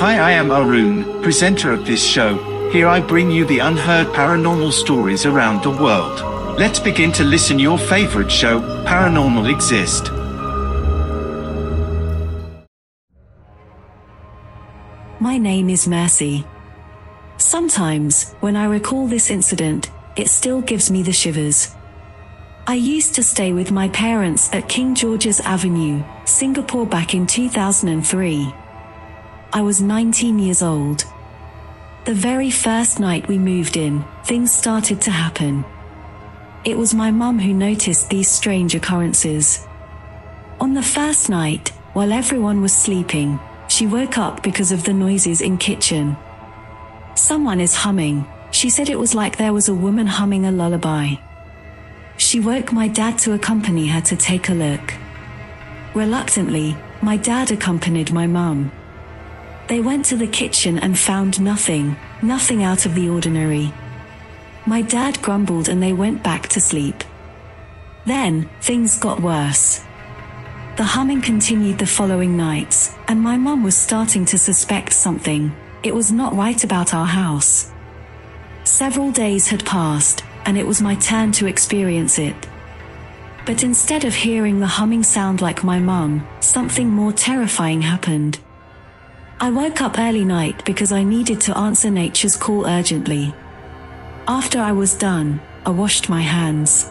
Hi, I am Arun, presenter of this show. Here I bring you the unheard paranormal stories around the world. Let's begin to listen your favorite show, Paranormal Exist. My name is Mercy. Sometimes, when I recall this incident, it still gives me the shivers. I used to stay with my parents at King George's Avenue, Singapore back in 2003. I was 19 years old. The very first night we moved in, things started to happen. It was my mum who noticed these strange occurrences. On the first night, while everyone was sleeping, she woke up because of the noises in kitchen. Someone is humming. She said it was like there was a woman humming a lullaby. She woke my dad to accompany her to take a look. Reluctantly, my dad accompanied my mum. They went to the kitchen and found nothing, nothing out of the ordinary. My dad grumbled and they went back to sleep. Then, things got worse. The humming continued the following nights, and my mum was starting to suspect something. It was not right about our house. Several days had passed, and it was my turn to experience it. But instead of hearing the humming sound like my mum, something more terrifying happened. I woke up early night because I needed to answer nature's call urgently. After I was done, I washed my hands.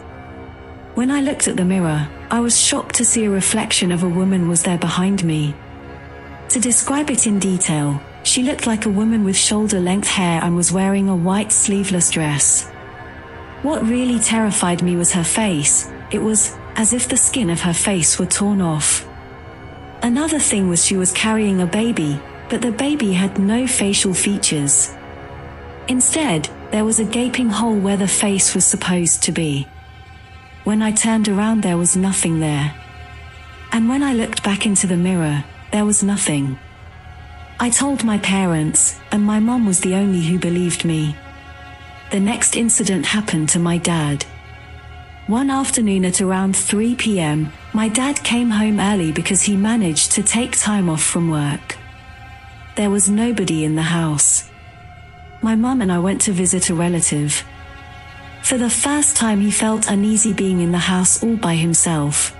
When I looked at the mirror, I was shocked to see a reflection of a woman was there behind me. To describe it in detail, she looked like a woman with shoulder length hair and was wearing a white sleeveless dress. What really terrified me was her face, it was as if the skin of her face were torn off. Another thing was she was carrying a baby, but the baby had no facial features. Instead, there was a gaping hole where the face was supposed to be. When I turned around, there was nothing there. And when I looked back into the mirror, there was nothing. I told my parents, and my mom was the only who believed me. The next incident happened to my dad. One afternoon at around 3 pm, my dad came home early because he managed to take time off from work. There was nobody in the house. My mum and I went to visit a relative. For the first time, he felt uneasy being in the house all by himself.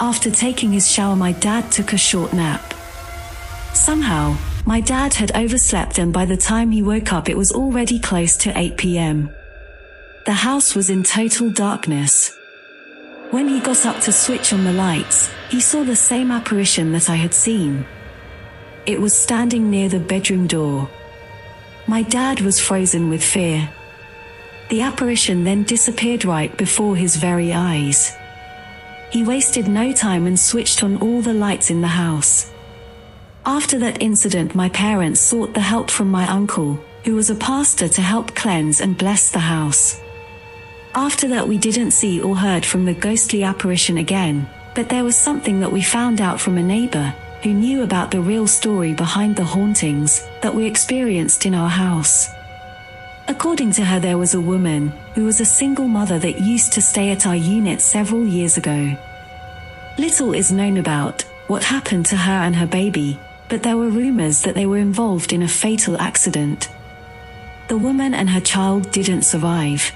After taking his shower, my dad took a short nap. Somehow, my dad had overslept, and by the time he woke up, it was already close to 8 pm. The house was in total darkness. When he got up to switch on the lights, he saw the same apparition that I had seen. It was standing near the bedroom door. My dad was frozen with fear. The apparition then disappeared right before his very eyes. He wasted no time and switched on all the lights in the house. After that incident, my parents sought the help from my uncle, who was a pastor, to help cleanse and bless the house. After that, we didn't see or heard from the ghostly apparition again, but there was something that we found out from a neighbor who knew about the real story behind the hauntings that we experienced in our house. According to her, there was a woman who was a single mother that used to stay at our unit several years ago. Little is known about what happened to her and her baby, but there were rumors that they were involved in a fatal accident. The woman and her child didn't survive.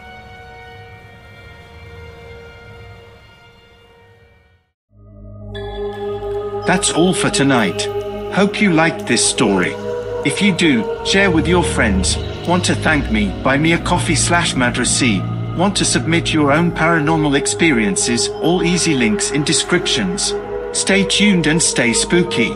That's all for tonight. Hope you liked this story. If you do, share with your friends. Want to thank me? Buy me a coffee slash madrasee. Want to submit your own paranormal experiences? All easy links in descriptions. Stay tuned and stay spooky.